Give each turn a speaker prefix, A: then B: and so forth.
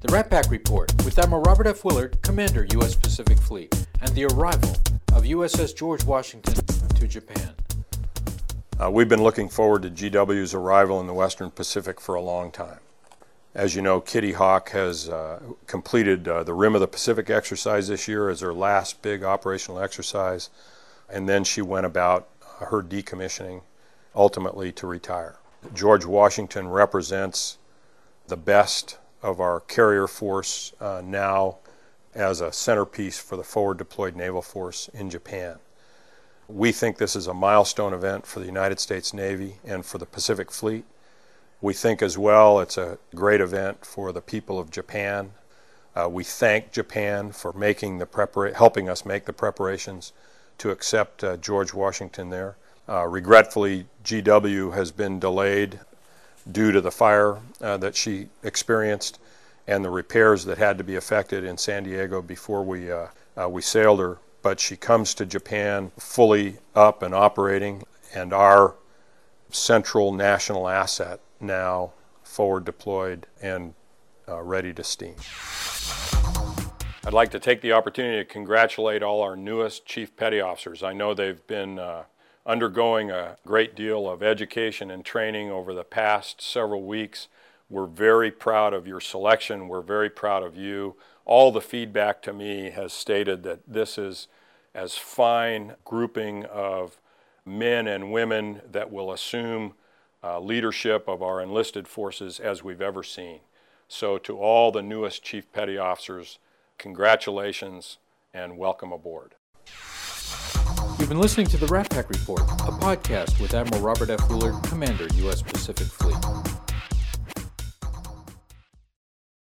A: The RAT-PAC Report with Admiral Robert F. Willard, Commander, U.S. Pacific Fleet, and the arrival of USS George Washington to Japan.
B: Uh, we've been looking forward to GW's arrival in the Western Pacific for a long time. As you know, Kitty Hawk has uh, completed uh, the Rim of the Pacific exercise this year as her last big operational exercise, and then she went about her decommissioning, ultimately to retire. George Washington represents the best of our carrier force uh, now as a centerpiece for the forward deployed naval force in Japan. We think this is a milestone event for the United States Navy and for the Pacific Fleet. We think as well it's a great event for the people of Japan. Uh, we thank Japan for making the prepara- helping us make the preparations to accept uh, George Washington there. Uh, regretfully, GW has been delayed due to the fire uh, that she experienced and the repairs that had to be effected in San Diego before we uh, uh, we sailed her. But she comes to Japan fully up and operating, and our central national asset now forward deployed and uh, ready to steam. I'd like to take the opportunity to congratulate all our newest Chief Petty Officers. I know they've been uh, undergoing a great deal of education and training over the past several weeks. We're very proud of your selection. We're very proud of you. All the feedback to me has stated that this is as fine grouping of men and women that will assume uh, leadership of our enlisted forces as we've ever seen. So, to all the newest Chief Petty Officers, congratulations and welcome aboard.
A: You've been listening to the RAT-PAC Report, a podcast with Admiral Robert F. Willard, Commander, U.S. Pacific Fleet.